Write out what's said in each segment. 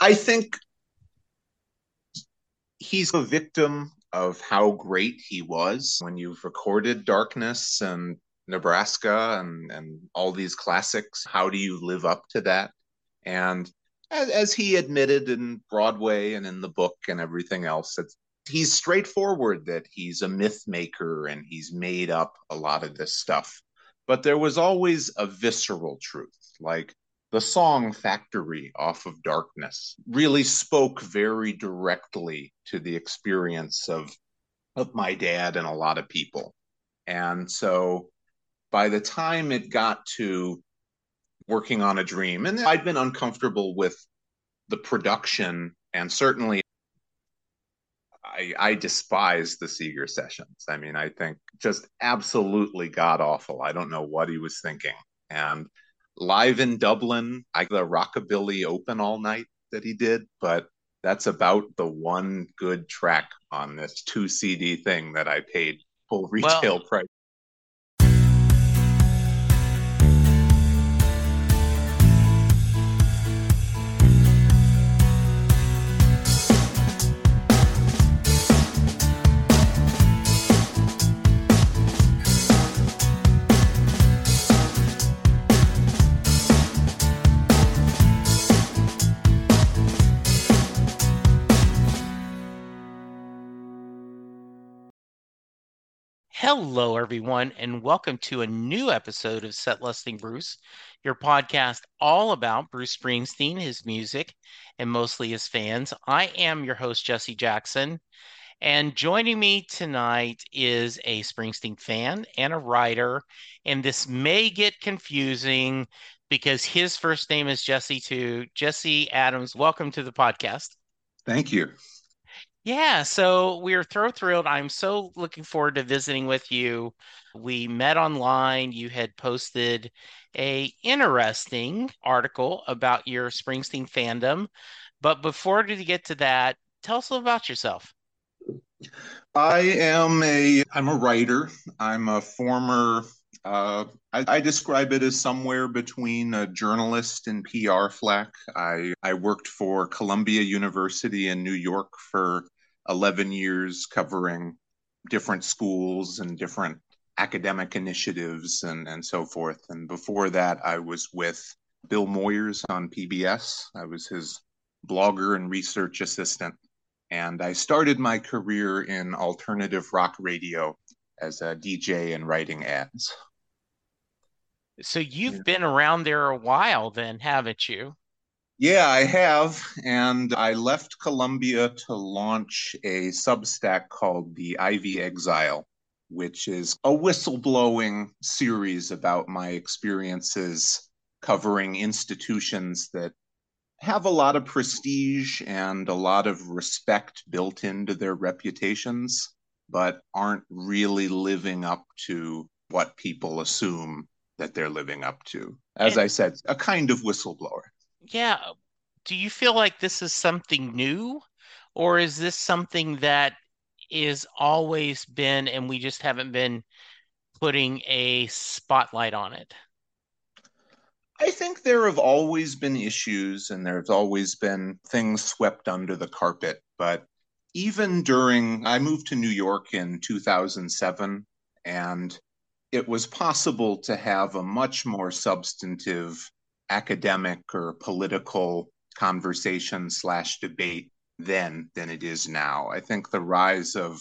I think he's a victim of how great he was when you've recorded Darkness and Nebraska and, and all these classics. How do you live up to that? And as, as he admitted in Broadway and in the book and everything else, he's straightforward that he's a myth maker and he's made up a lot of this stuff. But there was always a visceral truth. Like the song Factory off of Darkness really spoke very directly to the experience of of my dad and a lot of people. And so by the time it got to working on a dream, and I'd been uncomfortable with the production and certainly I, I despise the Seeger sessions. I mean, I think just absolutely god awful. I don't know what he was thinking. And live in Dublin, I the Rockabilly Open all night that he did, but that's about the one good track on this two CD thing that I paid full retail well, price. Hello, everyone, and welcome to a new episode of Set Lusting Bruce, your podcast all about Bruce Springsteen, his music, and mostly his fans. I am your host, Jesse Jackson, and joining me tonight is a Springsteen fan and a writer. And this may get confusing because his first name is Jesse, too. Jesse Adams, welcome to the podcast. Thank you. Yeah, so we're throw thrilled. I'm so looking forward to visiting with you. We met online. You had posted a interesting article about your Springsteen fandom. But before we get to that, tell us a little about yourself. I am a I'm a writer. I'm a former uh, I, I, describe it as somewhere between a journalist and PR flack. I, I worked for Columbia University in New York for 11 years covering different schools and different academic initiatives and, and so forth. And before that, I was with Bill Moyers on PBS. I was his blogger and research assistant. And I started my career in alternative rock radio as a DJ and writing ads. So you've been around there a while then, haven't you? Yeah, I have. And I left Columbia to launch a Substack called The Ivy Exile, which is a whistleblowing series about my experiences covering institutions that have a lot of prestige and a lot of respect built into their reputations, but aren't really living up to what people assume that they're living up to. As and, I said, a kind of whistleblower yeah do you feel like this is something new or is this something that is always been and we just haven't been putting a spotlight on it I think there have always been issues and there's always been things swept under the carpet. But even during, I moved to New York in 2007, and it was possible to have a much more substantive academic or political conversation slash debate then than it is now. I think the rise of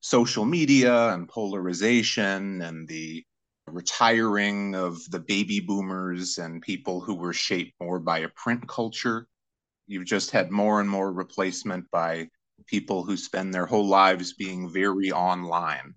social media and polarization and the retiring of the baby boomers and people who were shaped more by a print culture. You've just had more and more replacement by people who spend their whole lives being very online.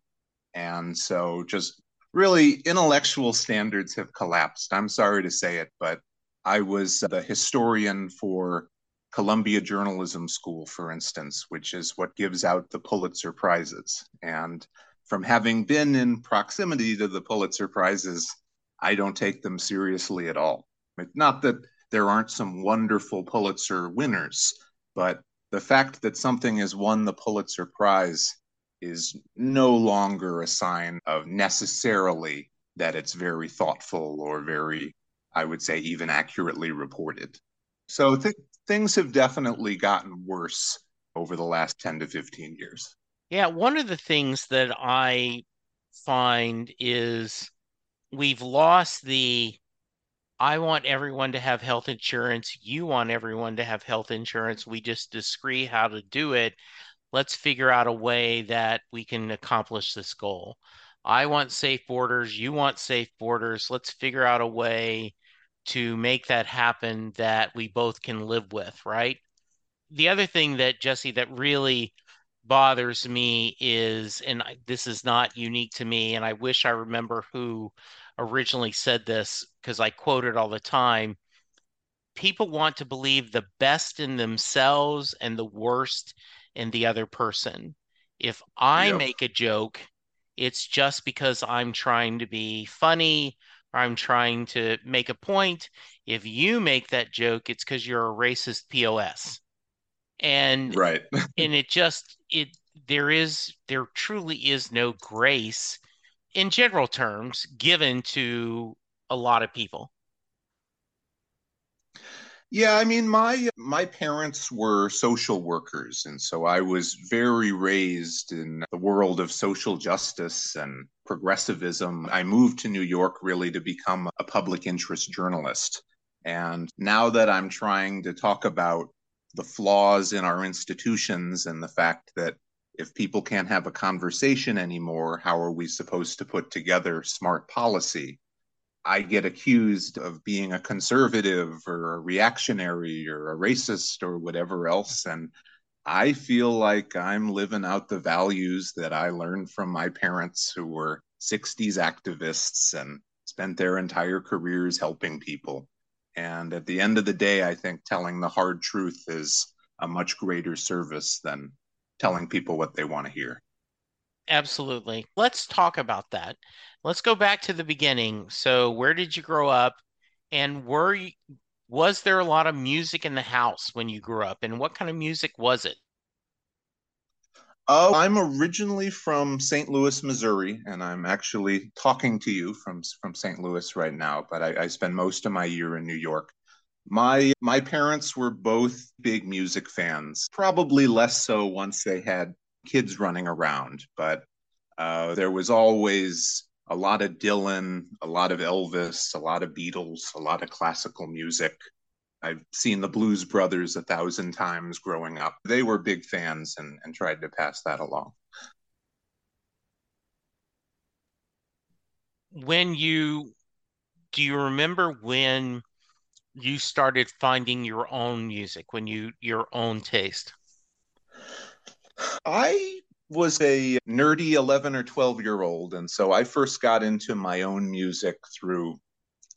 And so just really intellectual standards have collapsed. I'm sorry to say it, but I was the historian for Columbia Journalism School, for instance, which is what gives out the Pulitzer Prizes. And from having been in proximity to the Pulitzer Prizes, I don't take them seriously at all. Not that there aren't some wonderful Pulitzer winners, but the fact that something has won the Pulitzer Prize is no longer a sign of necessarily that it's very thoughtful or very, I would say, even accurately reported. So th- things have definitely gotten worse over the last 10 to 15 years. Yeah, one of the things that I find is we've lost the I want everyone to have health insurance. You want everyone to have health insurance. We just disagree how to do it. Let's figure out a way that we can accomplish this goal. I want safe borders. You want safe borders. Let's figure out a way to make that happen that we both can live with, right? The other thing that Jesse that really bothers me is, and this is not unique to me, and I wish I remember who originally said this because I quote it all the time. People want to believe the best in themselves and the worst in the other person. If I yep. make a joke, it's just because I'm trying to be funny or I'm trying to make a point. If you make that joke, it's because you're a racist POS. And right. and it just it there is there truly is no grace in general terms given to a lot of people. Yeah, I mean my my parents were social workers and so I was very raised in the world of social justice and progressivism. I moved to New York really to become a public interest journalist. And now that I'm trying to talk about the flaws in our institutions and the fact that if people can't have a conversation anymore, how are we supposed to put together smart policy? I get accused of being a conservative or a reactionary or a racist or whatever else. And I feel like I'm living out the values that I learned from my parents who were 60s activists and spent their entire careers helping people. And at the end of the day, I think telling the hard truth is a much greater service than telling people what they want to hear. Absolutely. Let's talk about that. Let's go back to the beginning. So, where did you grow up? And were you, was there a lot of music in the house when you grew up? And what kind of music was it? Oh, I'm originally from St. Louis, Missouri, and I'm actually talking to you from from St. Louis right now. But I, I spend most of my year in New York. My my parents were both big music fans. Probably less so once they had kids running around, but uh, there was always a lot of Dylan, a lot of Elvis, a lot of Beatles, a lot of classical music. I've seen the Blues Brothers a thousand times growing up. They were big fans and, and tried to pass that along. When you do you remember when you started finding your own music, when you your own taste? I was a nerdy 11 or 12 year old. And so I first got into my own music through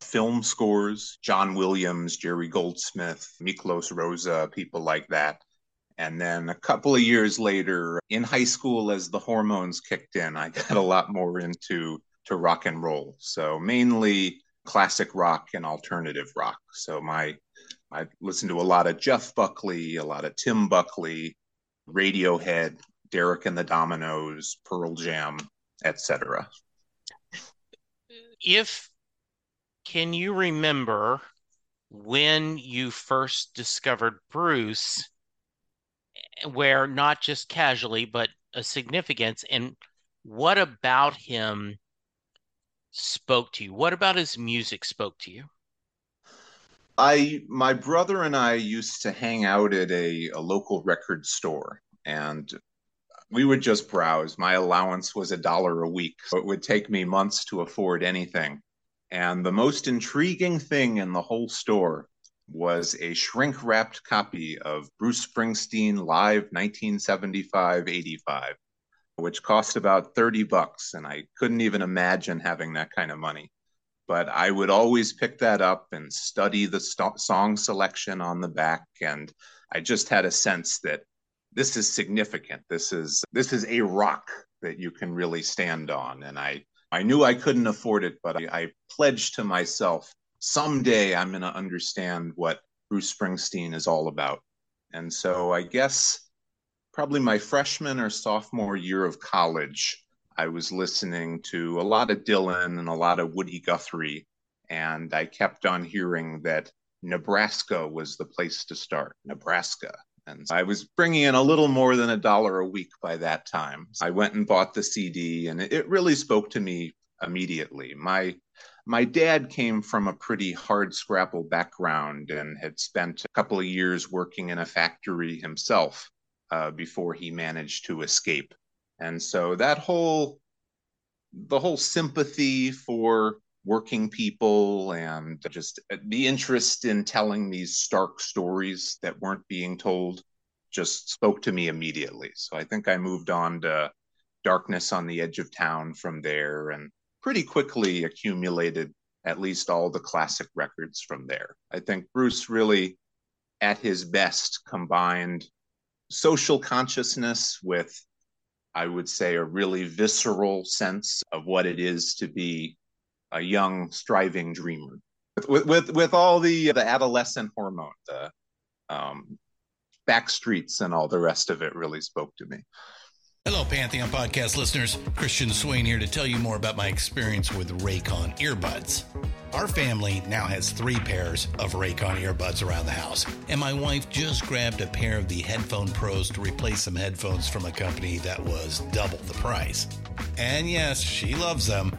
film scores, John Williams, Jerry Goldsmith, Miklos Rozsa, people like that. And then a couple of years later, in high school, as the hormones kicked in, I got a lot more into to rock and roll. So mainly classic rock and alternative rock. So my I listened to a lot of Jeff Buckley, a lot of Tim Buckley, Radiohead, Derek and the Dominos, Pearl Jam, etc. If can you remember when you first discovered Bruce, where not just casually, but a significance, and what about him spoke to you? What about his music spoke to you? I my brother and I used to hang out at a, a local record store and we would just browse. My allowance was a dollar a week, so it would take me months to afford anything. And the most intriguing thing in the whole store was a shrink wrapped copy of Bruce Springsteen Live 1975 85, which cost about 30 bucks. And I couldn't even imagine having that kind of money. But I would always pick that up and study the st- song selection on the back. And I just had a sense that this is significant. This is this is a rock that you can really stand on. And I I knew I couldn't afford it, but I, I pledged to myself someday I'm going to understand what Bruce Springsteen is all about. And so I guess probably my freshman or sophomore year of college, I was listening to a lot of Dylan and a lot of Woody Guthrie. And I kept on hearing that Nebraska was the place to start. Nebraska. And I was bringing in a little more than a dollar a week by that time. I went and bought the CD, and it really spoke to me immediately. My my dad came from a pretty hard scrapple background and had spent a couple of years working in a factory himself uh, before he managed to escape. And so that whole the whole sympathy for working people and just uh, the interest in telling these stark stories that weren't being told just spoke to me immediately. So I think I moved on to Darkness on the Edge of Town from there and pretty quickly accumulated at least all the classic records from there. I think Bruce really, at his best, combined social consciousness with, I would say, a really visceral sense of what it is to be a young, striving dreamer. With with with all the the adolescent hormone, the um, back streets and all the rest of it really spoke to me. Hello, Pantheon podcast listeners. Christian Swain here to tell you more about my experience with Raycon earbuds. Our family now has three pairs of Raycon earbuds around the house, and my wife just grabbed a pair of the Headphone Pros to replace some headphones from a company that was double the price. And yes, she loves them.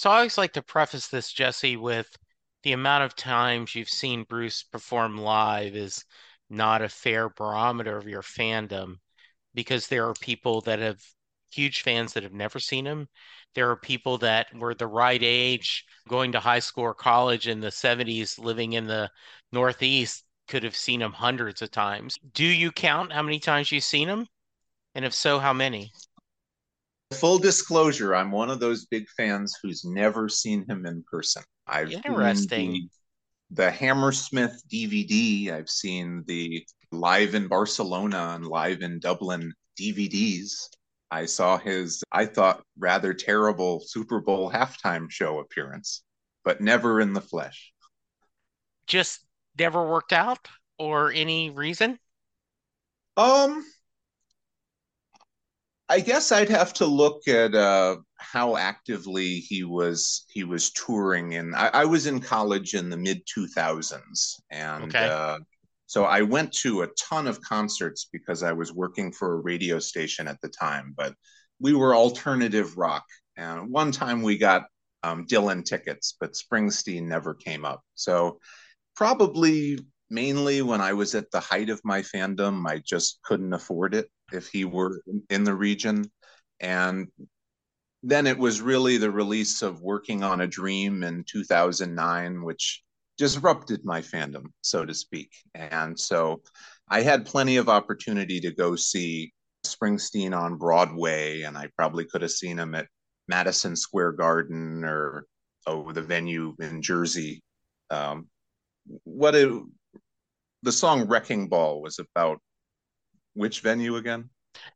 So I always like to preface this, Jesse, with the amount of times you've seen Bruce perform live is not a fair barometer of your fandom because there are people that have huge fans that have never seen him. There are people that were the right age going to high school or college in the 70s, living in the Northeast, could have seen him hundreds of times. Do you count how many times you've seen him? And if so, how many? Full disclosure, I'm one of those big fans who's never seen him in person. I've Interesting. seen the, the Hammersmith DVD. I've seen the live in Barcelona and live in Dublin DVDs. I saw his, I thought, rather terrible Super Bowl halftime show appearance, but never in the flesh. Just never worked out or any reason? Um, I guess I'd have to look at uh, how actively he was he was touring, and I, I was in college in the mid two thousands, and Okay. uh, so I went to a ton of concerts because I was working for a radio station at the time. But we were alternative rock, And one time we got um, Dylan tickets, but Springsteen never came up. So probably mainly when I was at the height of my fandom, I just couldn't afford it if he were in the region. And then it was really the release of Working on a Dream in 2009, which disrupted my fandom, so to speak. And so I had plenty of opportunity to go see Springsteen on Broadway, and I probably could have seen him at Madison Square Garden or oh, the venue in Jersey. Um, what it, the song "Wrecking Ball" was about? Which venue again?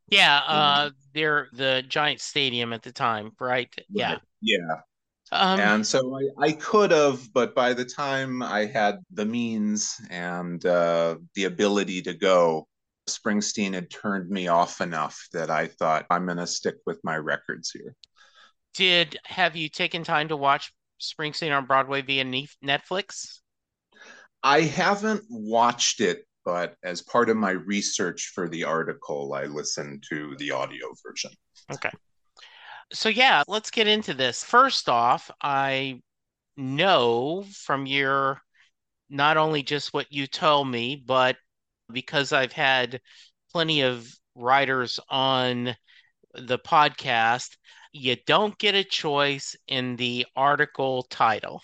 Yeah, uh, they're the Giant Stadium at the time, right? Yeah, yeah. Um, and so I, I could have, but by the time I had the means and uh, the ability to go, Springsteen had turned me off enough that I thought I'm going to stick with my records here. Did have you taken time to watch Springsteen on Broadway via Netflix? I haven't watched it, but as part of my research for the article, I listened to the audio version. Okay. So, yeah, let's get into this. First off, I know from your not only just what you told me, but because I've had plenty of writers on the podcast, you don't get a choice in the article title.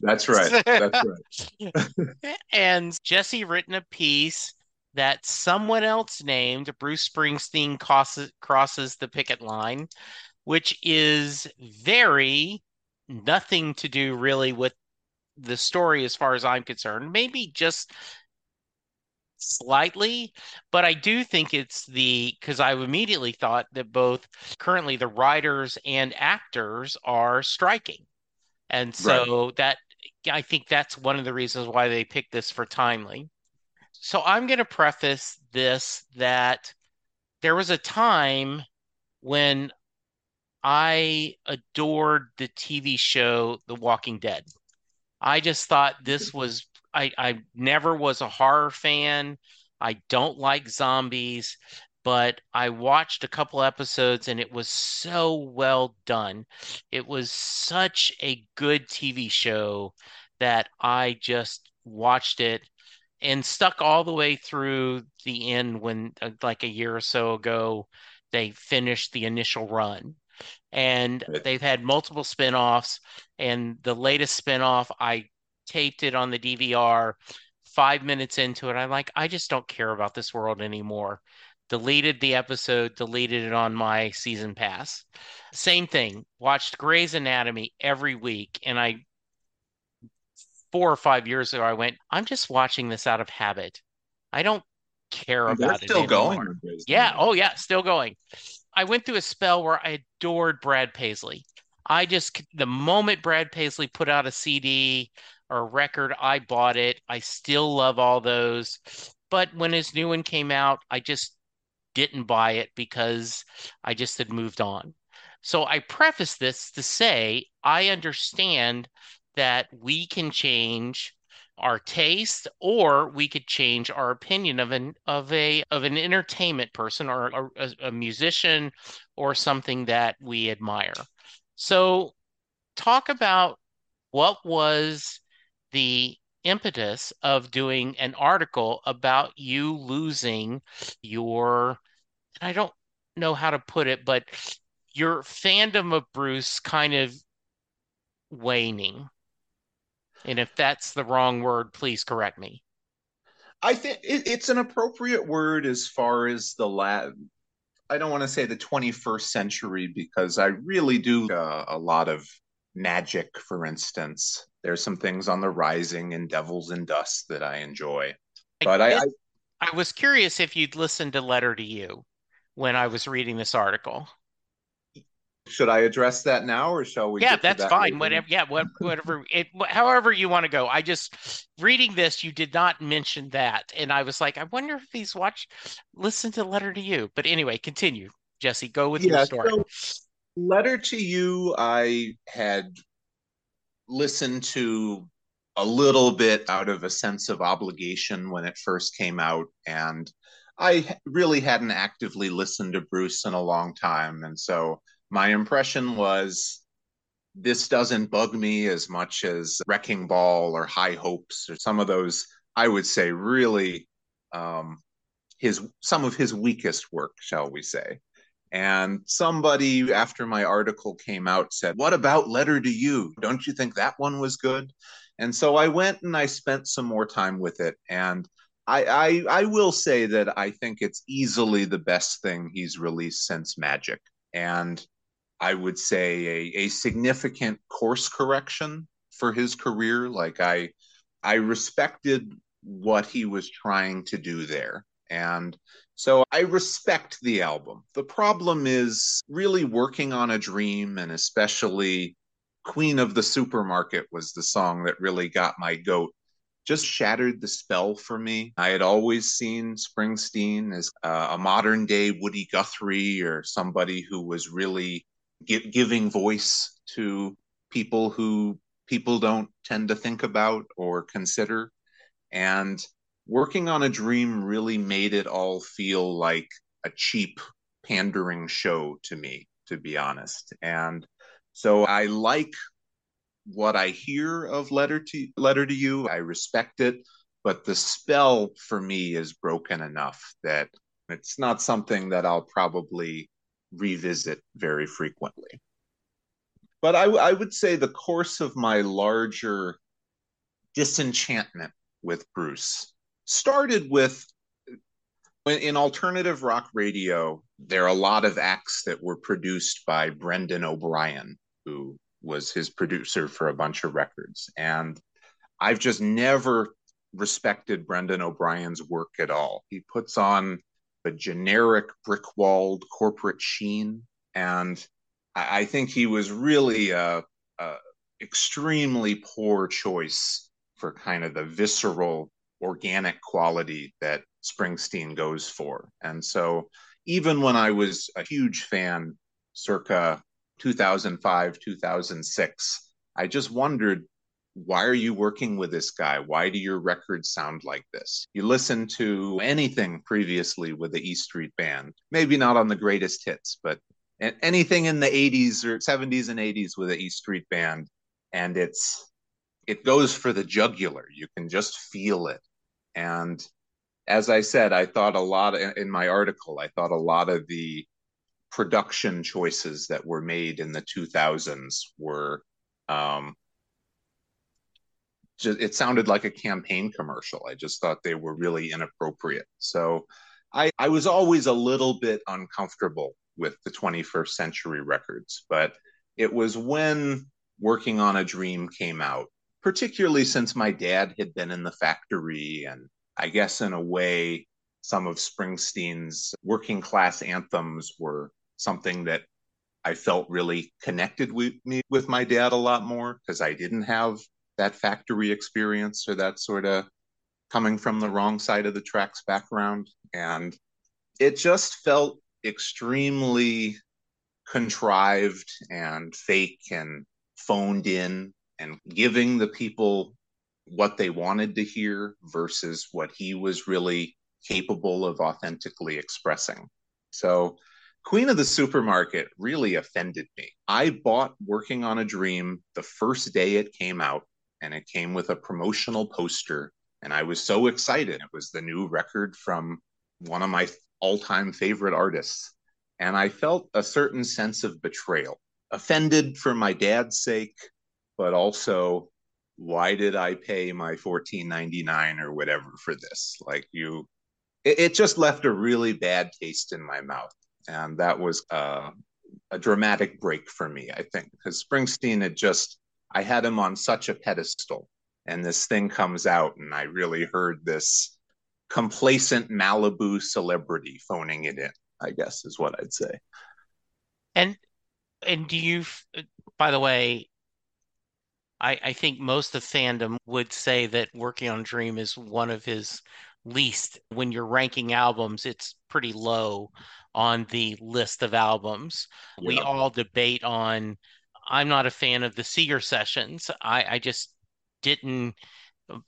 That's right. That's right. and Jesse written a piece that someone else named Bruce Springsteen crosses, crosses the picket line, which is very nothing to do really with the story as far as I'm concerned. Maybe just slightly, but I do think it's the because I immediately thought that both currently the writers and actors are striking. And so right. that I think that's one of the reasons why they picked this for timely. So I'm going to preface this that there was a time when I adored the TV show The Walking Dead. I just thought this was I I never was a horror fan. I don't like zombies, but I watched a couple episodes and it was so well done. It was such a good TV show that I just watched it and stuck all the way through the end when, uh, like a year or so ago, they finished the initial run. And they've had multiple spin-offs. And the latest spin-off, I taped it on the DVR five minutes into it. I'm like, I just don't care about this world anymore deleted the episode, deleted it on my season pass. Same thing. Watched Grey's Anatomy every week, and I four or five years ago I went, I'm just watching this out of habit. I don't care about They're it. Still anymore. going. Yeah. Oh yeah, still going. I went through a spell where I adored Brad Paisley. I just the moment Brad Paisley put out a CD or a record, I bought it. I still love all those. But when his new one came out, I just didn't buy it because I just had moved on. So I preface this to say I understand that we can change our taste or we could change our opinion of an of a of an entertainment person or a, a musician or something that we admire. So talk about what was the impetus of doing an article about you losing your and I don't know how to put it, but your fandom of Bruce kind of waning. And if that's the wrong word, please correct me. I think it, it's an appropriate word as far as the lab. I don't want to say the 21st century because I really do uh, a lot of magic, for instance. There's some things on the Rising and Devils and Dust that I enjoy. But I, I, I was curious if you'd listened to Letter to You when I was reading this article. Should I address that now, or shall we? Yeah, that's that fine. Whatever. Yeah, whatever. It, however you want to go. I just reading this, you did not mention that, and I was like, I wonder if he's watched, listen to Letter to You. But anyway, continue, Jesse. Go with yeah, your story. So Letter to You, I had listened to a little bit out of a sense of obligation when it first came out, and I really hadn't actively listened to Bruce in a long time, and so my impression was this doesn't bug me as much as Wrecking Ball or High Hopes or some of those, I would say, really um, his some of his weakest work, shall we say. And somebody after my article came out said, What about Letter to You? Don't you think that one was good? And so I went and I spent some more time with it. And I, I, I will say that I think it's easily the best thing he's released since Magic. And I would say a, a significant course correction for his career. Like I I respected what he was trying to do there. And so I respect the album. The problem is really working on a dream, and especially Queen of the Supermarket was the song that really got my goat. Just shattered the spell for me. I had always seen Springsteen as uh, a modern day Woody Guthrie or somebody who was really gi- giving voice to people who people don't tend to think about or consider. And working on a dream really made it all feel like a cheap pandering show to me, to be honest. And so I like what I hear of letter to letter to you. I respect it, but the spell for me is broken enough that it's not something that I'll probably revisit very frequently. But I, I would say the course of my larger disenchantment with Bruce started with in alternative rock radio, there are a lot of acts that were produced by Brendan O'Brien, who was his producer for a bunch of records. And I've just never respected Brendan O'Brien's work at all. He puts on a generic brick walled corporate sheen. And I, think he was really a, a extremely poor choice for kind of the visceral, organic quality that Springsteen goes for. And so even when I was a huge fan circa 2005, 2006, I just wondered why are you working with this guy? Why do your records sound like this? You listen to anything previously with the E Street Band, maybe not on the greatest hits, but anything in the 80s or 70s and 80s with the E Street Band, and it's it goes for the jugular. You can just feel it. And as I said, I thought a lot in my article, I thought a lot of the production choices that were made in the 2000s were um, just, it sounded like a campaign commercial. I just thought they were really inappropriate. So I, I was always a little bit uncomfortable with the 21st century records, but it was when Working on a Dream came out, particularly since my dad had been in the factory. And I guess in a way, some of Springsteen's working class anthems were something that I felt really connected with me with my dad a lot more because I didn't have that factory experience or that sort of coming from the wrong side of the tracks background. And it just felt extremely contrived and fake and phoned in and giving the people what they wanted to hear versus what he was really capable of authentically expressing. So, Queen of the Supermarket really offended me. I bought Working on a Dream the first day it came out and it came with a promotional poster. And I was so excited. It was the new record from one of my all time favorite artists. And I felt a certain sense of betrayal, offended for my dad's sake, but also why did I pay my fourteen ninety nine or whatever for this? Like you, it, it, just left a really bad taste in my mouth, and that was uh, a dramatic break for me. I think because Springsteen had just I had him on such a pedestal. And this thing comes out, and I really heard this complacent Malibu celebrity phoning it in, I guess is what I'd say. And and do you by the way, I, I think most of fandom would say that Working on Dream is one of his least. When you're ranking albums, it's pretty low on the list of albums. Yeah. We all debate on I'm not a fan of the Seeger sessions. I, I just didn't uh,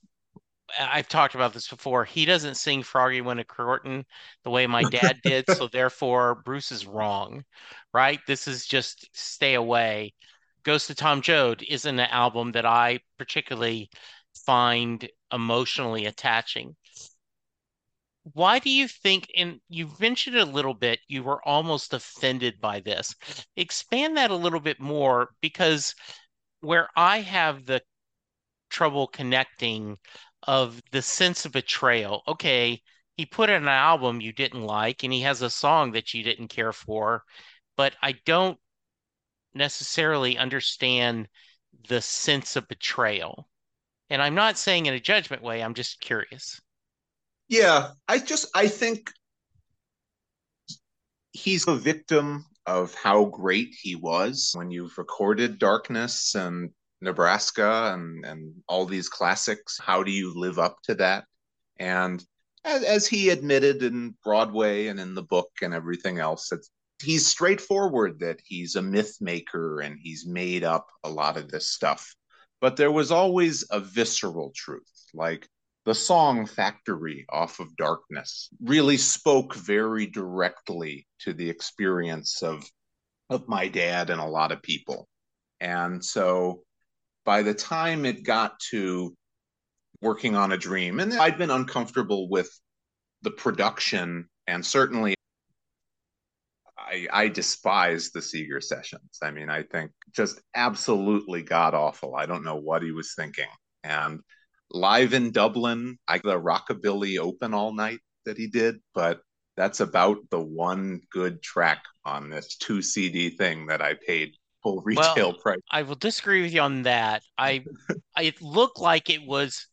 I've talked about this before. He doesn't sing Froggy Went a Courtin' the way my dad did, so therefore Bruce is wrong, right? This is just stay away. Ghost of Tom Joad isn't an album that I particularly find emotionally attaching. Why do you think, and you mentioned a little bit, you were almost offended by this? Expand that a little bit more because where I have the trouble connecting of the sense of betrayal. Okay, he put in an album you didn't like and he has a song that you didn't care for, but I don't necessarily understand the sense of betrayal. And I'm not saying in a judgment way, I'm just curious. Yeah, I just I think he's a victim of how great he was when you've recorded Darkness and Nebraska and, and all these classics. How do you live up to that? And as, as he admitted in Broadway and in the book and everything else, he's straightforward that he's a myth maker and he's made up a lot of this stuff. But there was always a visceral truth, like the song Factory off of Darkness really spoke very directly to the experience of of my dad and a lot of people. And so by the time it got to working on a dream, and I'd been uncomfortable with the production, and certainly I, I despise the Seeger sessions. I mean, I think just absolutely god awful. I don't know what he was thinking. And live in Dublin, I the Rockabilly Open all night that he did, but that's about the one good track on this two CD thing that I paid full retail well, price. I will disagree with you on that. I it looked like it was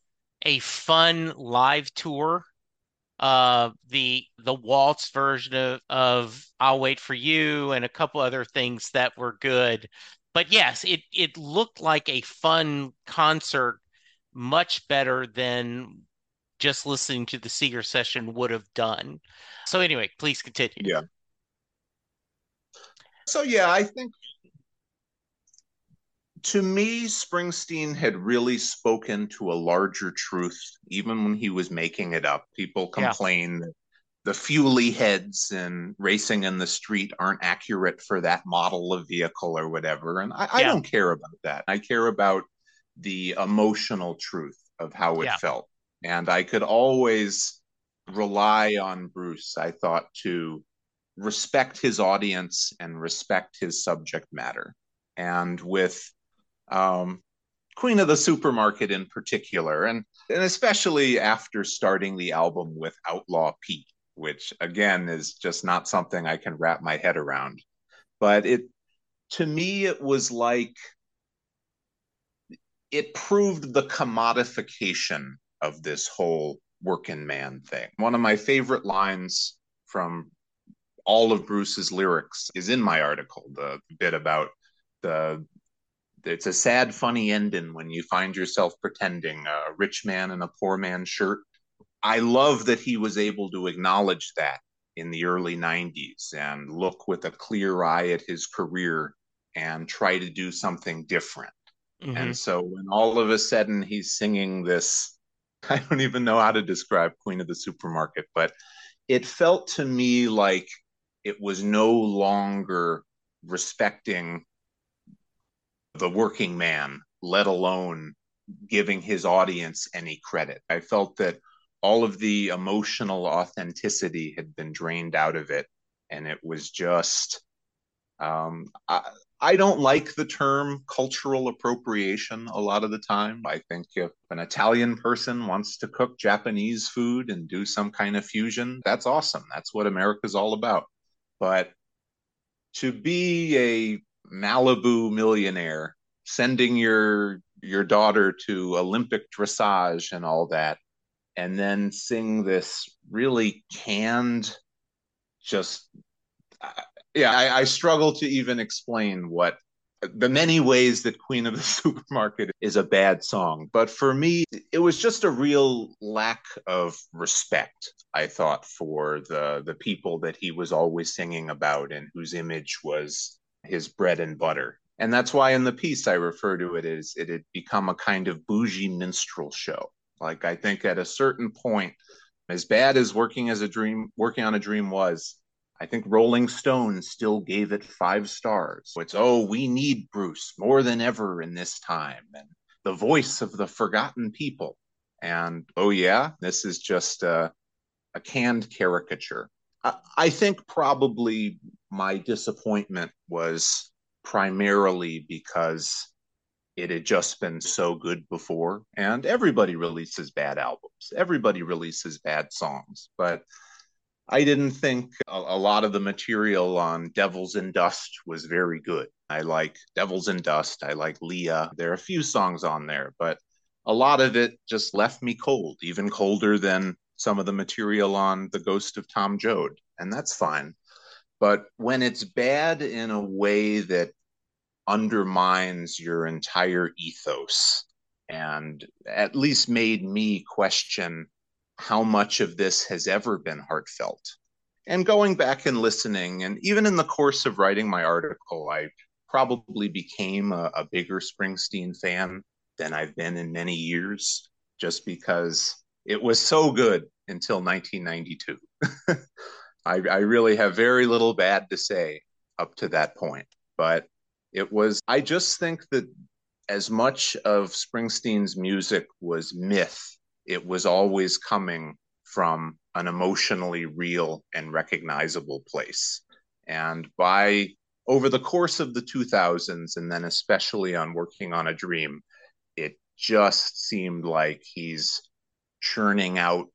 a fun live tour. Uh, the the waltz version of, of I'll Wait for You and a couple other things that were good. But yes, it it looked like a fun concert, much better than just listening to the Seeger session would have done. So anyway, please continue. Yeah. So yeah, I think to me, Springsteen had really spoken to a larger truth, even when he was making it up. People complain yeah. that the Fuelie heads and racing in the street aren't accurate for that model of vehicle or whatever. And I, yeah. I don't care about that. I care about the emotional truth of how it yeah. felt. And I could always rely on Bruce, I thought, to respect his audience and respect his subject matter. And with um, Queen of the Supermarket in particular, and and especially after starting the album with Outlaw Pete, which again is just not something I can wrap my head around. But it to me it was like it proved the commodification of this whole working man thing. One of my favorite lines from all of Bruce's lyrics is in my article, the bit about the it's a sad, funny ending when you find yourself pretending a rich man in a poor man's shirt. I love that he was able to acknowledge that in the early 90s and look with a clear eye at his career and try to do something different. Mm-hmm. And so when all of a sudden he's singing this, I don't even know how to describe Queen of the Supermarket, but it felt to me like it was no longer respecting the working man, let alone giving his audience any credit. I felt that all of the emotional authenticity had been drained out of it. And it was just, um, I, I don't like the term cultural appropriation a lot of the time. I think if an Italian person wants to cook Japanese food and do some kind of fusion, that's awesome. That's what America's all about. But to be a Malibu millionaire, sending your your daughter to Olympic dressage and all that, and then sing this really canned, just uh, yeah, I, I struggle to even explain what the many ways that Queen of the Supermarket is a bad song. But for me, it was just a real lack of respect, I thought, for the the people that he was always singing about and whose image was his bread and butter. And that's why in the piece I refer to it as it had become a kind of bougie minstrel show. Like I think at a certain point, as bad as working as a dream, working on a dream was, I think Rolling Stone still gave it five stars. It's oh, we need Bruce more than ever in this time, and the voice of the forgotten people. And oh yeah, this is just a, a canned caricature. I, think probably my disappointment was primarily because it had just been so good before. And everybody releases bad albums, everybody releases bad songs. But I didn't think a, a, lot of the material on Devils and Dust was very good. I like Devils and Dust. I like Leah. There are a few songs on there, but a lot of it just left me cold, even colder than some of the material on The Ghost of Tom Joad. And that's fine. But when it's bad in a way that undermines your entire ethos and at least made me question how much of this has ever been heartfelt. And going back and listening, and even in the course of writing my article, I probably became a, a bigger Springsteen fan than I've been in many years, just because it was so good until 1992. I, I really have very little bad to say up to that point. But it was, I just think that as much of Springsteen's music was myth, it was always coming from an emotionally real and recognizable place. And by over the course of the 2000s, and then especially on Working on a Dream, it just seemed like he's churning out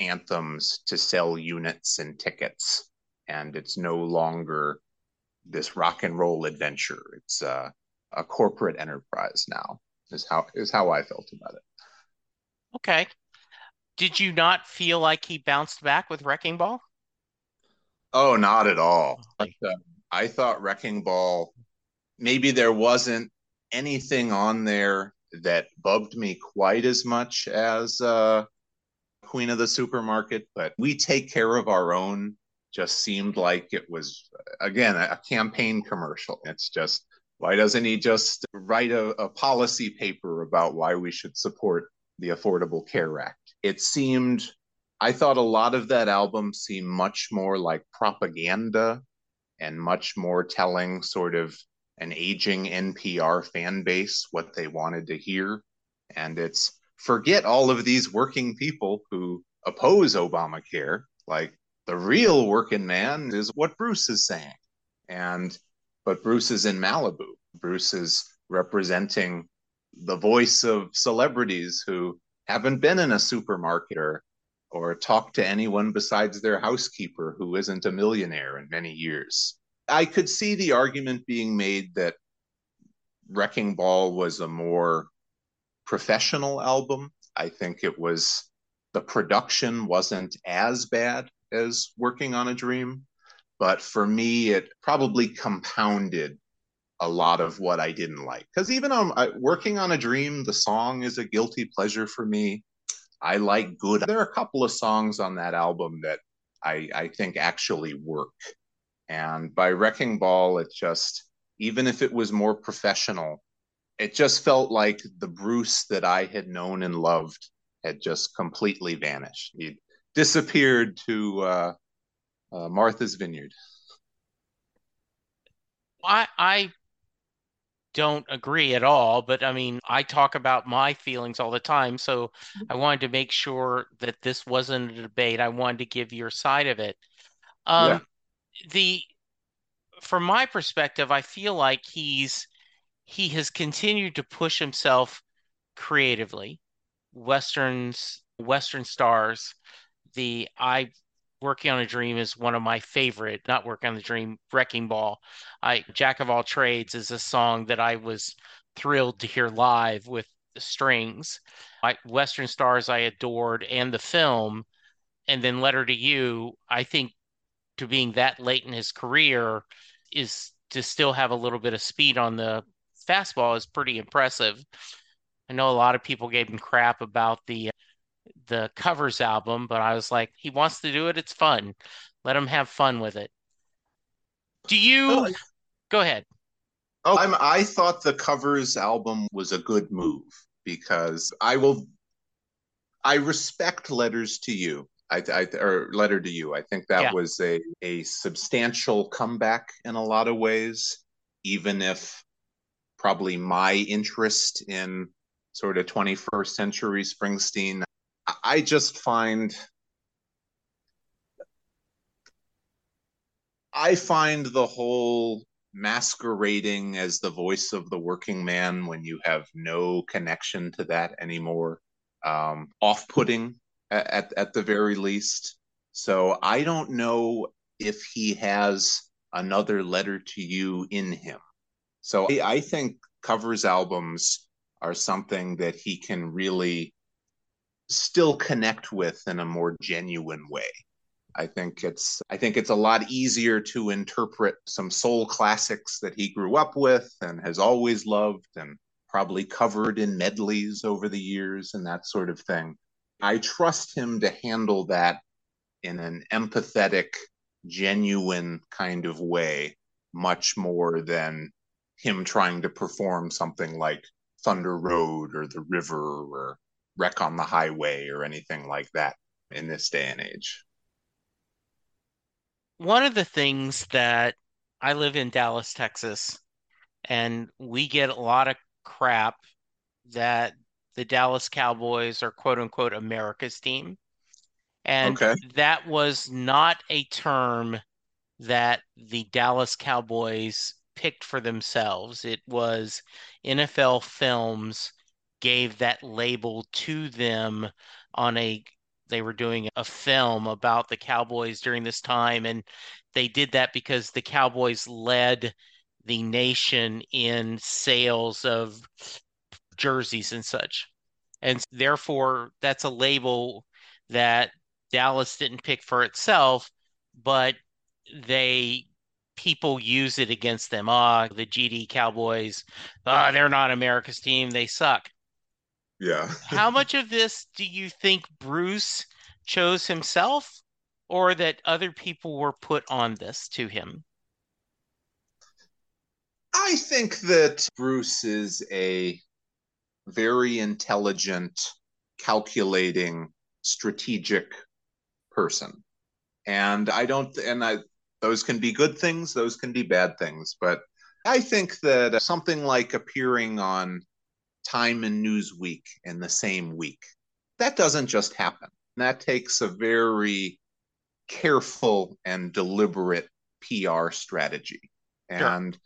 anthems to sell units and tickets. And it's no longer this rock and roll adventure. It's uh, a corporate enterprise now. Is how is how I felt about it. Okay. Did you not feel like he bounced back with Wrecking Ball? Oh, not at all. But, uh, I thought Wrecking Ball. Maybe there wasn't anything on there that bugged me quite as much as uh, Queen of the Supermarket, but we take care of our own just seemed like it was again a campaign commercial. It's just why doesn't he just write a, a, policy paper about why we should support the affordable care act? It seemed i thought a lot of that album seemed much more like propaganda and much more telling sort of an aging npr fan base what they wanted to hear and it's forget all of these working people who oppose obamacare like the real working man is what Bruce is saying. And but Bruce is in Malibu. Bruce is representing the voice of celebrities who haven't been in a supermarket or or talked to anyone besides their housekeeper who isn't a millionaire in many years. I could see the argument being made that Wrecking Ball was a more professional album. I think it was the production wasn't as bad as working on a dream. But for me, it probably compounded a lot of what I didn't like. Because even on I, working on a dream, the song is a guilty pleasure for me. I like good. There are a couple of songs on that album that I, I think actually work. And by Wrecking Ball, it just, even if it was more professional, it just felt like the Bruce that I had known and loved had just completely vanished. He'd disappeared to uh, uh, Martha's Vineyard. I I don't agree at all, but I mean, I talk about my feelings all the time, so I wanted to make sure that this wasn't a debate. I wanted to give your side of it. Um, yeah. The from my perspective, I feel like he's he has continued to push himself creatively. Westerns, Western stars the I working on a dream is one of my favorite not working on the dream wrecking ball i jack of all trades is a song that i was thrilled to hear live with the strings I, western stars i adored and the film and then letter to you i think to being that late in his career is to still have a little bit of speed on the fastball is pretty impressive i know a lot of people gave him crap about the the covers album, but I was like, he wants to do it. It's fun. Let him have fun with it. Do you oh, go ahead? Oh, I'm, I thought the covers album was a good move because I will I respect letters to you. I, I or letter to you. I think that Yeah. was a a substantial comeback in a lot of ways, even if probably my interest in sort of 21st century Springsteen, I- just find I find the whole masquerading as the voice of the working man when you have no connection to that anymore um, off-putting at, at, at the very least. So I don't know if he has another letter to you in him. So I, think covers albums are something that he can really still connect with in a more genuine way. I think it's I think it's a lot easier to interpret some soul classics that he grew up with and has always loved and probably covered in medleys over the years and that sort of thing. I trust him to handle that in an empathetic, genuine kind of way much more than him trying to perform something like Thunder Road or The River or Wreck on the Highway or anything like that in this day and age. One of the things that I live in Dallas, Texas, and we get a lot of crap that the Dallas Cowboys are quote unquote America's team. And Okay. that was not a term that the Dallas Cowboys picked for themselves. It was NFL Films gave that label to them on a they were doing a film about the Cowboys during this time and they did that because the Cowboys led the nation in sales of jerseys and such. And therefore that's a label that Dallas didn't pick for itself, but they people use it against them. Ah, the GD Cowboys, ah, they're not America's team, they suck. Yeah. How much of this do you think Bruce chose himself or that other people were put on this to him? I think that Bruce is a very intelligent, calculating, strategic person. And I don't, and I, those can be good things, those can be bad things. But I think that something like appearing on Time and Newsweek in the same week, that doesn't just happen. That takes a very careful and deliberate PR strategy. Sure.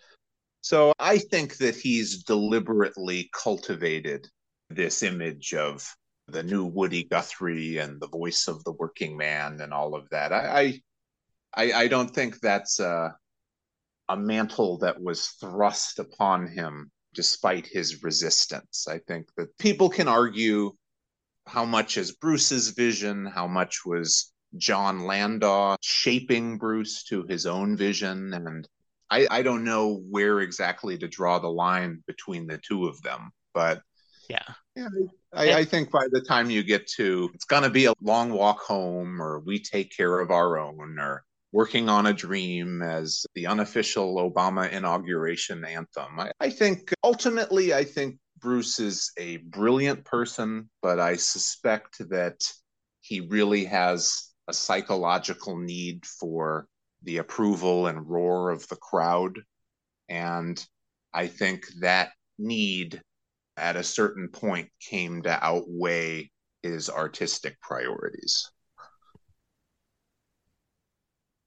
So I think that he's deliberately cultivated this image of the new Woody Guthrie and the voice of the working man and all of that. I I, I don't think that's a, a mantle that was thrust upon him despite his resistance. I think that people can argue how much is Bruce's vision, how much was Jon Landau shaping Bruce to his own vision, and I, I don't know where exactly to draw the line between the two of them, but Yeah. yeah, I, I think by the time you get to it's going to be a long walk home, or we take care of our own, or working on a dream as the unofficial Obama inauguration anthem, I, I think ultimately, I think Bruce is a brilliant person, but I suspect that he really has a psychological need for the approval and roar of the crowd. And I think that need at a certain point came to outweigh his artistic priorities.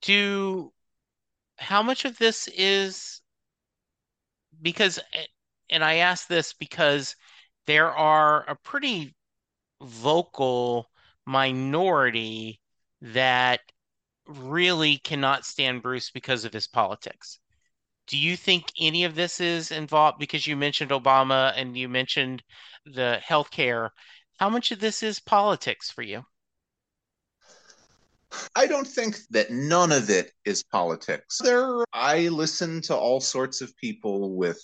Do how much of this is because, and I ask this because there are a pretty vocal minority that really cannot stand Bruce because of his politics. Do you think any of this is involved? Because you mentioned Obama and you mentioned the healthcare. How much of this is politics for you? I don't think that none of it is politics. There, I listen to all sorts of people with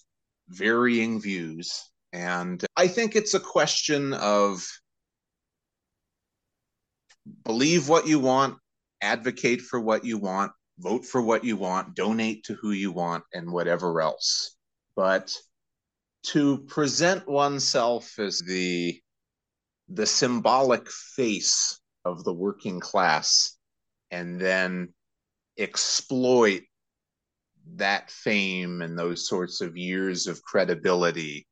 varying views, and I think it's a question of believe what you want, advocate for what you want, vote for what you want, donate to who you want, and whatever else. But to present oneself as the the symbolic face of the working class and then exploit that fame and those sorts of years of credibility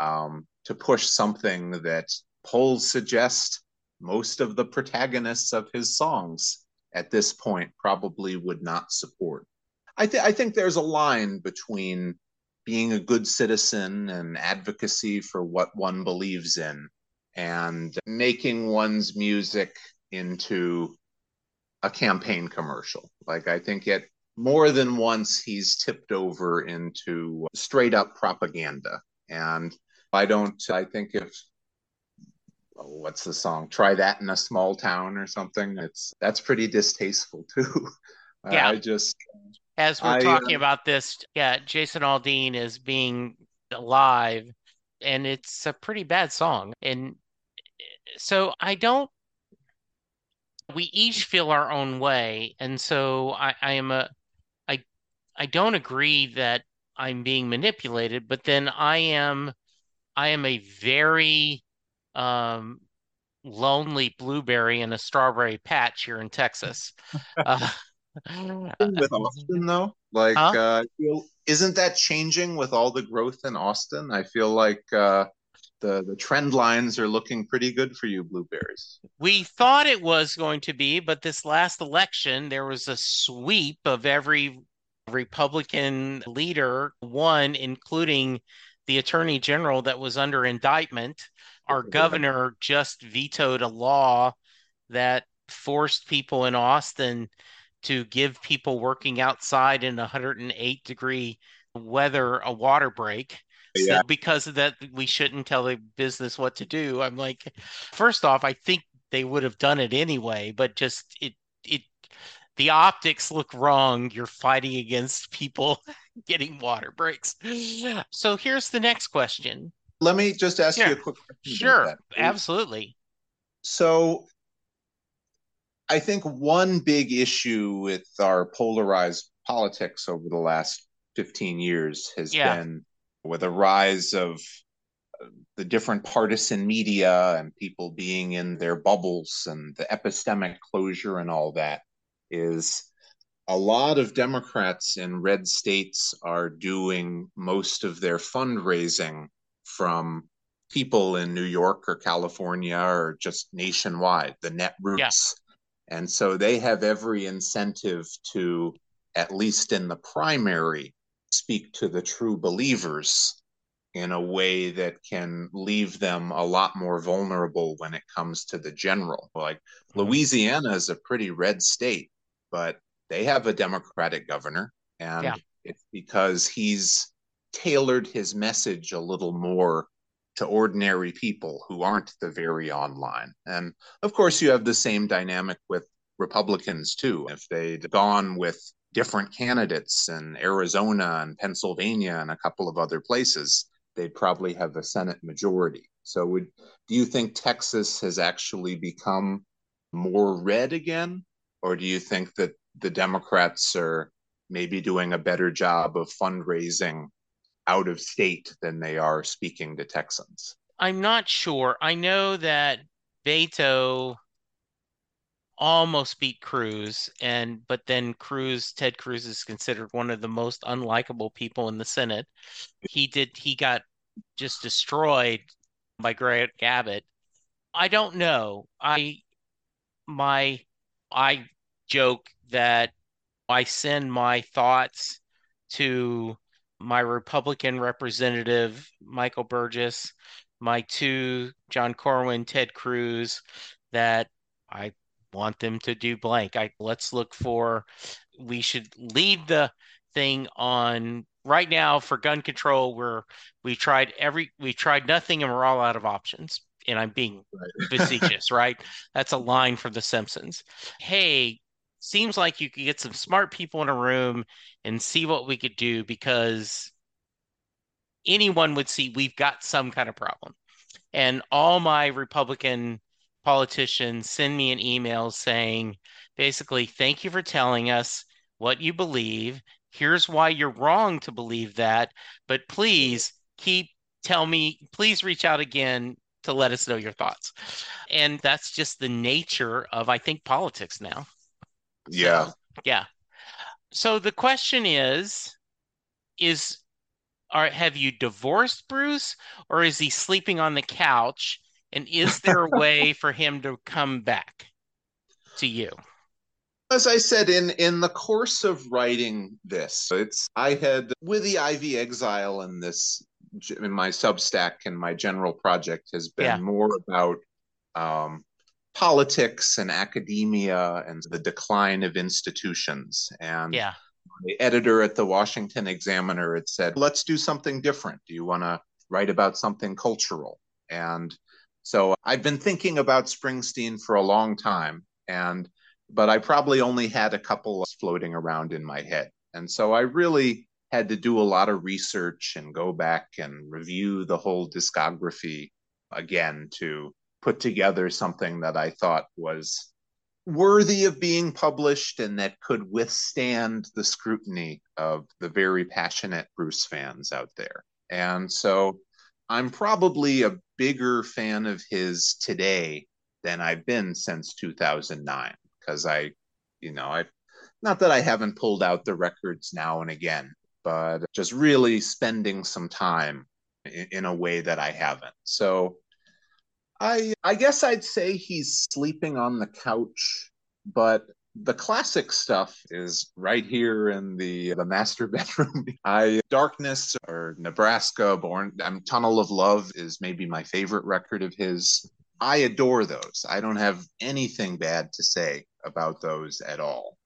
um, to push something that polls suggest most of the protagonists of his songs at this point probably would not support. I, I think there's a line between being a good citizen and advocacy for what one believes in and making one's music into a campaign commercial. Like I think it more than once he's tipped over into straight up propaganda. And I don't I think if what's the song? Try that in a small town or something. It's that's pretty distasteful too. Yeah. I just as we're I, talking uh, about this, yeah, Jason Aldean is being alive, and it's a pretty bad song. And so I don't. We each feel our own way, and so I, I am a, I, I don't agree that I'm being manipulated, but then I am, I am a very, um, lonely blueberry in a strawberry patch here in Texas. Uh, with Austin though, like Huh? uh, feel, isn't that changing with all the growth in Austin? I feel like uh, the the trend lines are looking pretty good for you blueberries. We thought it was going to be, but this last election, there was a sweep of every Republican leader, one including the attorney general that was under indictment. Our governor just vetoed a law that forced people in Austin to give people working outside in 108 degree weather a water break. So Yeah. because of that, we shouldn't tell the business what to do. I'm like, first off, I think they would have done it anyway, but just it it the optics look wrong. You're fighting against people getting water breaks. So here's the next question. Let me just ask you a quick question. Sure, that. absolutely. So I think one big issue with our polarized politics over the last 15 years has Yeah. been with a rise of uh, the different partisan media and people being in their bubbles and the epistemic closure and all that is a lot of Democrats in red states are doing most of their fundraising from people in New York or California or just nationwide, the net roots. And so they have every incentive to, at least in the primary, speak to the true believers in a way that can leave them a lot more vulnerable when it comes to the general. Like mm-hmm. Louisiana is a pretty red state, but they have a Democratic governor. And Yeah. it's because he's tailored his message a little more to ordinary people who aren't the very online. And of course, you have the same dynamic with Republicans too. If they'd gone with different candidates in Arizona and Pennsylvania and a couple of other places, they'd probably have a Senate majority. So, would do you think Texas has actually become more red again, or do you think that the Democrats are maybe doing a better job of fundraising out of state than they are speaking to Texans? I'm not sure. I know that Beto almost beat Cruz, and but then Cruz, Ted Cruz is considered one of the most unlikable people in the Senate. He did he got just destroyed by Greg Abbott. I don't know. I my I joke that I send my thoughts to my Republican representative, Michael Burgess, my two, John Cornyn, Ted Cruz, that I want them to do blank. I let's look for we should lead the thing on right now for gun control where we tried every we tried nothing and we're all out of options. And I'm being facetious, right? That's a line from The Simpsons. Hey, seems like you could get some smart people in a room and see what we could do because anyone would see we've got some kind of problem. And all my Republican politicians send me an email saying, basically, thank you for telling us what you believe. Here's why you're wrong to believe that, but please keep tell me, please reach out again to let us know your thoughts. And that's just the nature of, I think, politics now. Yeah. Yeah. So the question is, is are have you divorced Bruce or is he sleeping on the couch? And is there a way for him to come back to you? As I said in in the course of writing this, it's I had with the Ivy Exile and this in my Substack and my general project has been Yeah. more about um, politics and academia and the decline of institutions. And Yeah. the editor at the Washington Examiner had said, let's do something different. Do you want to write about something cultural? And so I've been thinking about Springsteen for a long time. And but I probably only had a couple floating around in my head. And so I really had to do a lot of research and go back and review the whole discography again to put together something that I thought was worthy of being published and that could withstand the scrutiny of the very passionate Bruce fans out there. And so I'm probably a bigger fan of his today than I've been since 2009 because I, you know, I, not that I haven't pulled out the records now and again, but just really spending some time in, in a way that I haven't. So I, I guess I'd say he's sleeping on the couch, but the classic stuff is right here in the the master bedroom. I Darkness or Nebraska, Born um, Tunnel of Love is maybe my favorite record of his. I adore those. I don't have anything bad to say about those at all.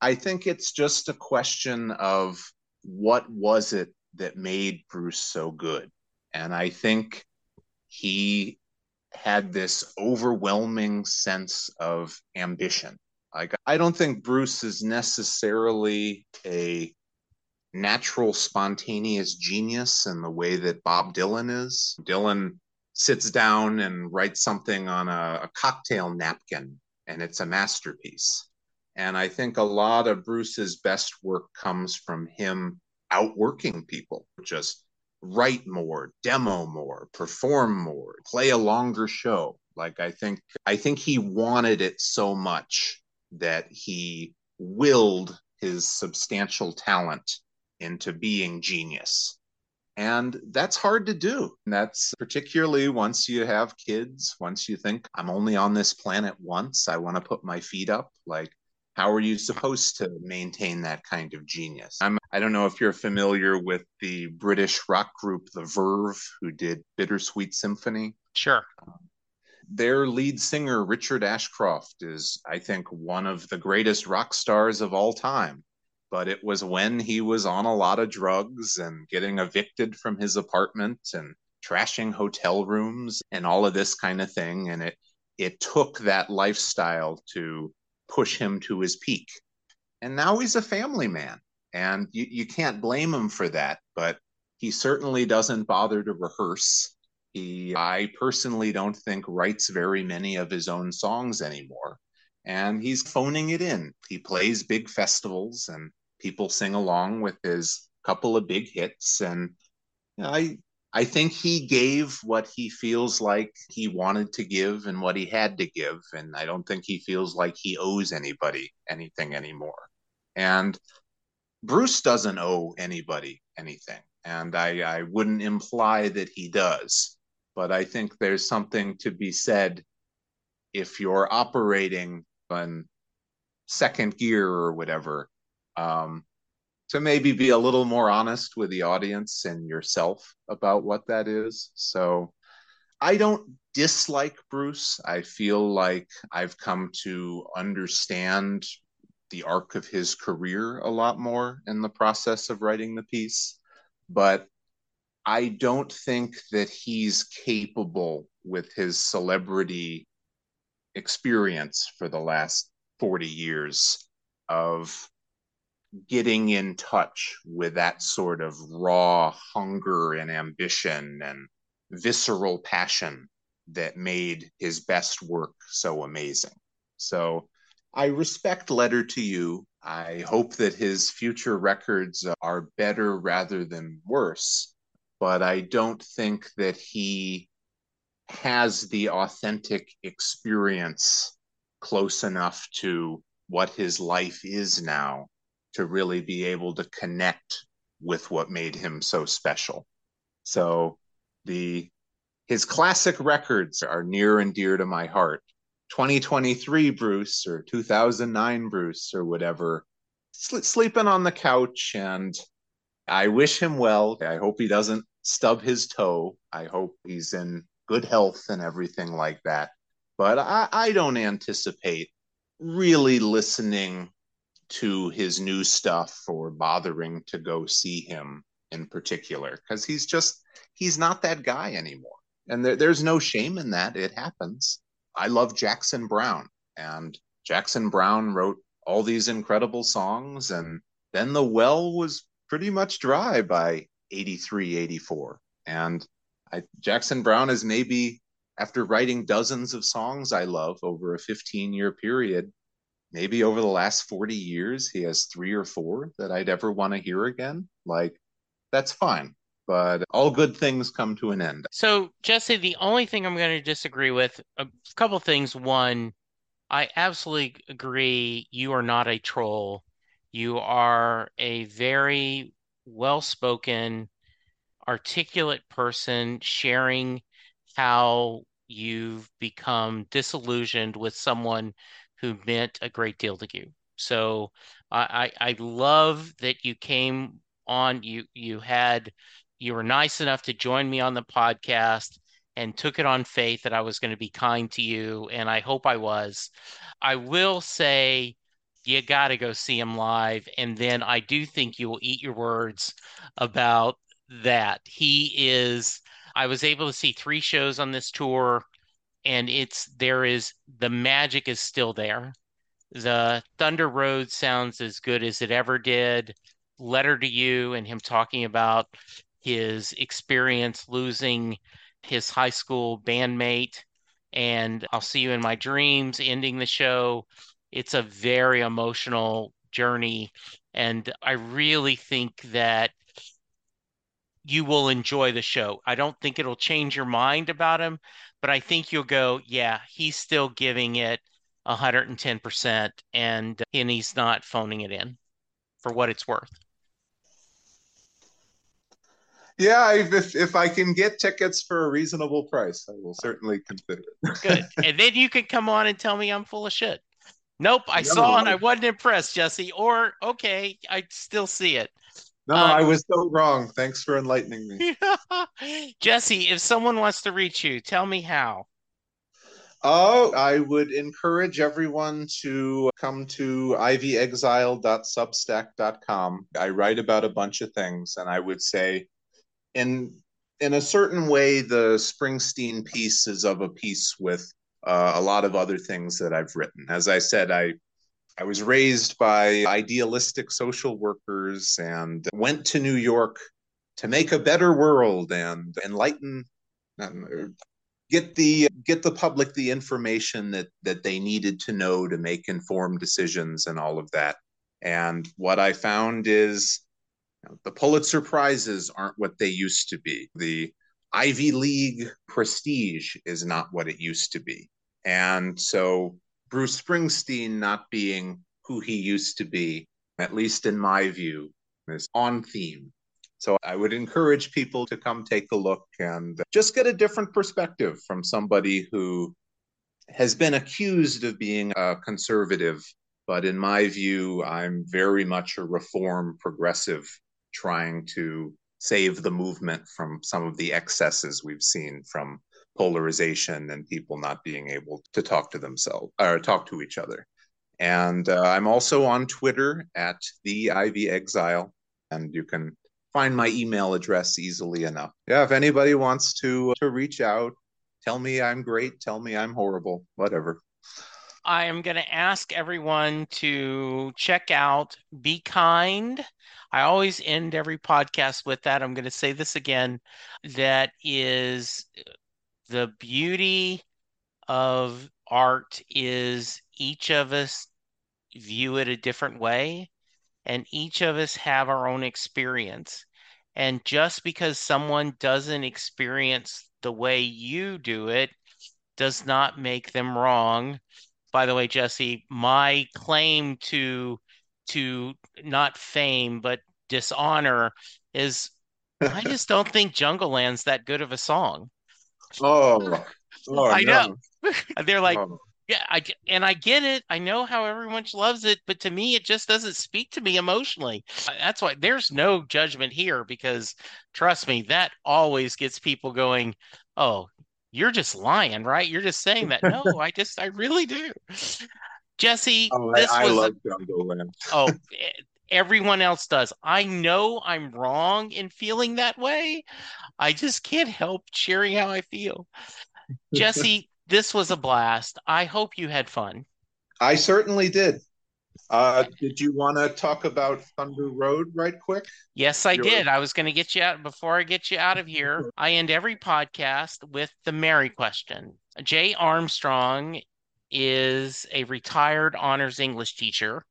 I think it's just a question of what was it that made Bruce so good? And I think he had this overwhelming sense of ambition. Like, I don't think Bruce is necessarily a natural, spontaneous genius in the way that Bob Dylan is. Dylan sits down and writes something on a, a cocktail napkin, and it's a masterpiece. And I think a lot of Bruce's best work comes from him outworking people, just write more, demo more, perform more, play a longer show. Like I think I think he wanted it so much that he willed his substantial talent into being genius. And that's hard to do. And that's particularly once you have kids, once you think, I'm only on this planet once, I want to put my feet up. Like, how are you supposed to maintain that kind of genius? I'm, I don't know if you're familiar with the British rock group The Verve, who did Bittersweet Symphony. Sure. Um, their lead singer, Richard Ashcroft, is, I think, one of the greatest rock stars of all time. But it was when he was on a lot of drugs and getting evicted from his apartment and trashing hotel rooms and all of this kind of thing. And it, it took that lifestyle to push him to his peak. And now he's a family man. And you, you can't blame him for that, but he certainly doesn't bother to rehearse. He, I personally don't think, writes very many of his own songs anymore. And he's phoning it in. He plays big festivals and people sing along with his couple of big hits. And I, I think he gave what he feels like he wanted to give and what he had to give. And I don't think he feels like he owes anybody anything anymore. And Bruce doesn't owe anybody anything. And I, I wouldn't imply that he does. But I think there's something to be said if you're operating on second gear or whatever, um, to maybe be a little more honest with the audience and yourself about what that is. So I don't dislike Bruce. I feel like I've come to understand the arc of his career a lot more in the process of writing the piece. But I don't think that he's capable with his celebrity experience for the last 40 years of getting in touch with that sort of raw hunger and ambition and visceral passion that made his best work so amazing. So I respect Letter to You. I hope that his future records are better rather than worse, but I don't think that he has the authentic experience close enough to what his life is now to really be able to connect with what made him so special. So the his classic records are near and dear to my heart. 2023 Bruce or 2009 Bruce or whatever, sleeping on the couch. And I wish him well. I hope he doesn't stub his toe. I hope he's in good health and everything like that. But I, I don't anticipate really listening to his new stuff for bothering to go see him in particular because he's just he's not that guy anymore. And there, there's no shame in that. It happens. I love Jackson Browne and Jackson Browne wrote all these incredible songs and then the well was pretty much dry by 83 84 and I, Jackson Browne is maybe after writing dozens of songs i love over a 15 year period maybe over the last 40 years he has three or four that i'd ever want to hear again like that's fine but all good things come to an end. So, Jesse, the only thing I'm going to disagree with a couple things. One, I absolutely agree you are not a troll. You are a very well spoken, articulate person sharing how you've become disillusioned with someone who meant a great deal to you. So I, I love that you came on. You you had you were nice enough to join me on the podcast and took it on faith that I was going to be kind to you. And I hope I was. I will say, you got to go see him live. And then I do think you will eat your words about that. He is, I was able to see three shows on this tour, and it's, there is, the magic is still there. The Thunder Road sounds as good as it ever did. Letter to You and him talking about his experience losing his high school bandmate and I'll see you in my dreams ending the show. It's a very emotional journey and I really think that you will enjoy the show. I don't think it'll change your mind about him, but I think you'll go, yeah, he's still giving it 110% and uh, and he's not phoning it in for what it's worth. Yeah, if if I can get tickets for a reasonable price, I will certainly consider it. Good, and then you can come on and tell me I'm full of shit. Nope, I no, saw it. I wasn't impressed, Jesse. Or okay, I still see it. No, um, I was so wrong. Thanks for enlightening me. Jesse, if someone wants to reach you, tell me how. Oh, I would encourage everyone to come to ivyexile.substack.com. I write about a bunch of things, and I would say in in a certain way, the Springsteen piece is of a piece with uh, a lot of other things that I've written. As I said, I I was raised by idealistic social workers and went to New York to make a better world and enlighten um, get the get the public the information that that they needed to know to make informed decisions and all of that. And what I found is the Pulitzer Prizes aren't what they used to be. The Ivy League prestige is not what it used to be. And so Bruce Springsteen not being who he used to be, at least in my view, is on theme. So I would encourage people to come take a look and just get a different perspective from somebody who has been accused of being a conservative. But in my view, I'm very much a reform progressive trying to save the movement from some of the excesses we've seen from polarization and people not being able to talk to themselves or talk to each other. And uh, I'm also on Twitter at the Ivy Exile, and you can find my email address easily enough. Yeah, if anybody wants to to reach out, tell me I'm great, tell me I'm horrible, whatever. I am going to ask everyone to check out Be Kind. I always end every podcast with that. I'm going to say this again. That is the beauty of art is each of us view it a different way and each of us have our own experience. And just because someone doesn't experience the way you do it does not make them wrong. By the way, Jesse, my claim to to not fame but dishonor is I just don't think Jungleland's that good of a song. Oh, oh I no. know. They're like, Oh. yeah, I and I get it. I know how everyone loves it, but to me, it just doesn't speak to me emotionally. That's why there's no judgment here because trust me, that always gets people going. Oh, you're just lying, right? You're just saying that. No, I just, I really do. Jesse, Oh, this I was a- love Jungleland. oh, e- eh, everyone else does. I know I'm wrong in feeling that way. I just can't help sharing how I feel. Jesse, this was a blast. I hope you had fun. I certainly did. Uh, did you want to talk about Thunder Road right quick? Yes, I You're- did. I was going to get you out before I get you out of here. I end every podcast with the Mary question. Jay Armstrong is a retired honors English teacher,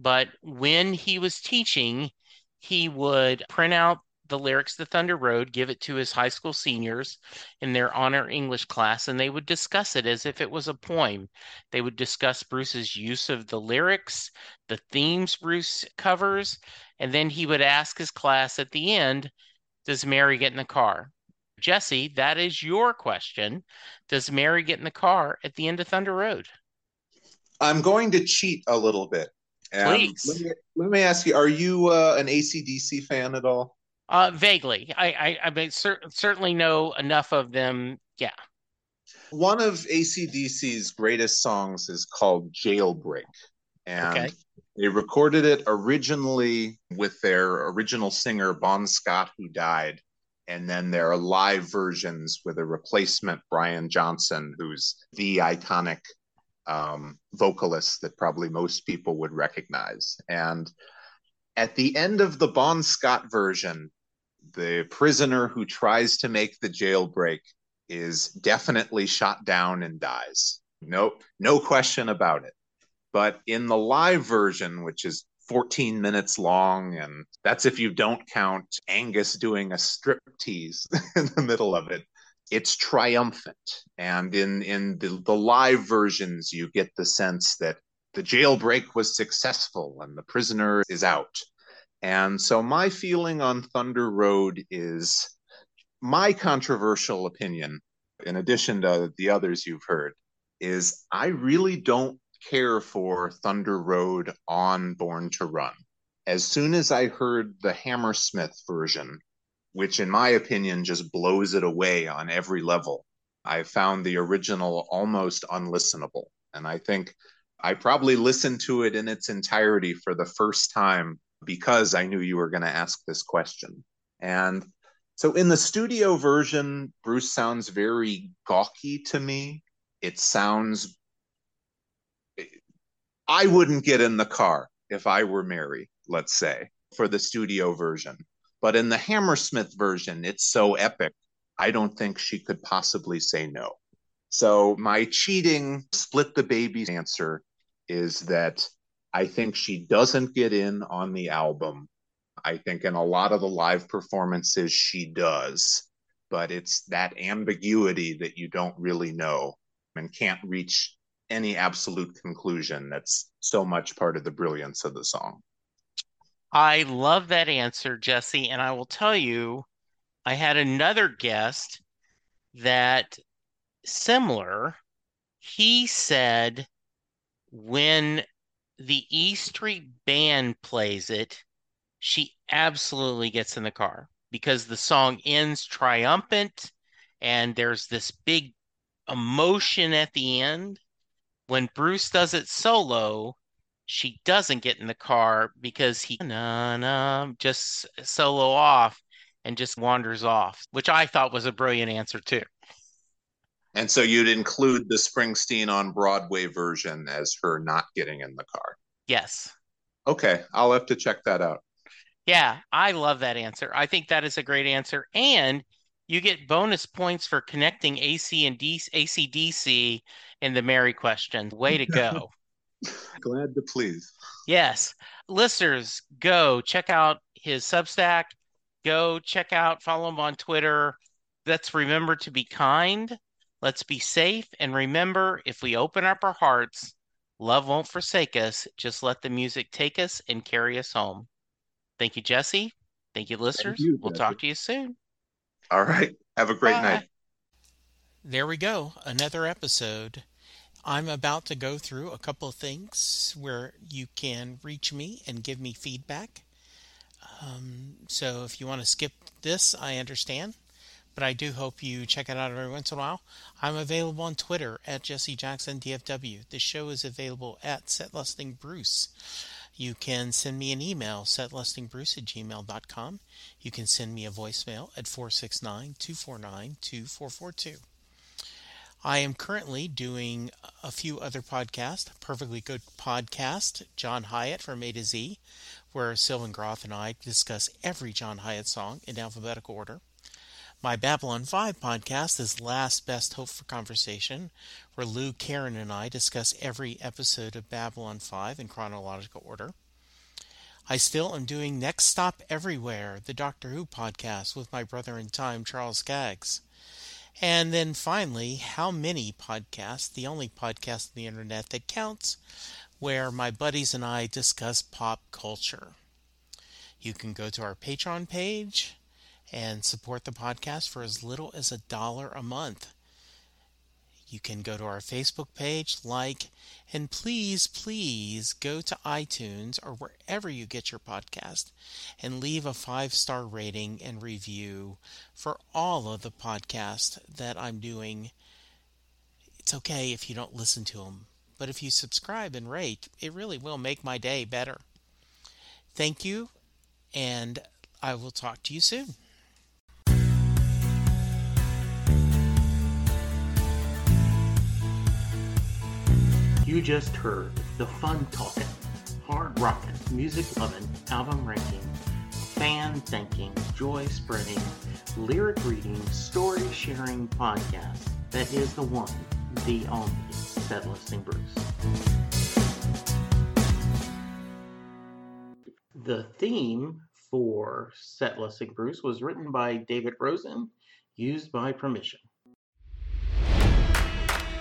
but when he was teaching, he would print out the lyrics to Thunder Road, give it to his high school seniors in their honor English class, and they would discuss it as if it was a poem. They would discuss Bruce's use of the lyrics, the themes Bruce covers, and then he would ask his class at the end, Does Mary get in the car? Jesse, that is your question. Does Mary get in the car at the end of Thunder Road? I'm going to cheat a little bit. Um, Let me, let me ask you: Are you uh, an ACDC fan at all? Uh, vaguely. I I, I mean, cer- certainly know enough of them. Yeah. One of ACDC's greatest songs is called Jailbreak. And Okay. they recorded it originally with their original singer, Bon Scott, who died. And then there are live versions with a replacement, Brian Johnson, who's the iconic um, vocalist that probably most people would recognize. And at the end of the Bon Scott version, the prisoner who tries to make the jailbreak is definitely shot down and dies. No, no question about it. But in the live version, which is 14 minutes long, and that's if you don't count Angus doing a striptease in the middle of it, it's triumphant. And in in the, the live versions, you get the sense that the jailbreak was successful and the prisoner is out. And so my feeling on Thunder Road is my controversial opinion, in addition to the others you've heard, is I really don't care for Thunder Road on Born to Run. As soon as I heard the Hammersmith version, which in my opinion just blows it away on every level, I found the original almost unlistenable. And I think I probably listened to it in its entirety for the first time because I knew you were going to ask this question. And so in the studio version, Bruce sounds very gawky to me. It sounds. I wouldn't get in the car if I were Mary, let's say, for the studio version. But in the Hammersmith version, it's so epic, I don't think she could possibly say no. So my cheating split the baby answer is that I think she doesn't get in on the album. I think in a lot of the live performances she does, but it's that ambiguity that you don't really know and can't reach any absolute conclusion that's so much part of the brilliance of the song. I love that answer, Jesse. And I will tell you, I had another guest that similar. He said when the E Street Band plays it, she absolutely gets in the car because the song ends triumphant and there's this big emotion at the end. When Bruce does it solo, she doesn't get in the car because he na, na, just solo off and just wanders off, which I thought was a brilliant answer too. And so you'd include the Springsteen on Broadway version as her not getting in the car. Yes. Okay, I'll have to check that out. Yeah, I love that answer. I think that is a great answer. And you get bonus points for connecting AC and D- ACDC in the Mary question. Way to go. Glad to please. Yes. Listeners, go check out his Substack. Go check out, follow him on Twitter. let's remember to be kind. Let's be safe. And remember, if we open up our hearts, love won't forsake us. Just let the music take us and carry us home. Thank you, Jesse. Thank you, listeners. Thank you, we'll talk to you soon. All right. Have a great Bye. night. There we go. Another episode. I'm about to go through a couple of things where you can reach me and give me feedback. Um, so if you want to skip this, I understand. But I do hope you check it out every once in a while. I'm available on Twitter at Jesse Jackson DFW. The show is available at SetLustingBruce. You can send me an email, setlustingbruce at gmail.com. You can send me a voicemail at 469 249 2442. I am currently doing a few other podcasts. Perfectly Good Podcast, John Hiatt from A to Z, where Sylvan Groth and I discuss every John Hiatt song in alphabetical order. My Babylon 5 podcast is Last Best Hope for Conversation, where Lou, Karen, and I discuss every episode of Babylon 5 in chronological order. I still am doing Next Stop Everywhere, the Doctor Who podcast with my brother in time, Charles Skaggs. And then finally, How Many Podcasts, the only podcast on the internet that counts, where my buddies and I discuss pop culture. You can go to our Patreon page and support the podcast for as little as a dollar a month. You can go to our Facebook page, like, and please, please go to iTunes or wherever you get your podcast and leave a five star rating and review for all of the podcasts that I'm doing. It's okay if you don't listen to them, but if you subscribe and rate, it really will make my day better. Thank you, and I will talk to you soon. You just heard the fun talking, hard rocking, music loving, album ranking, fan thinking, joy spreading, lyric reading, story sharing podcast that is the one, the only, Set Lusting Bruce. The theme for Set Lusting Bruce was written by David Rosen, used by permission.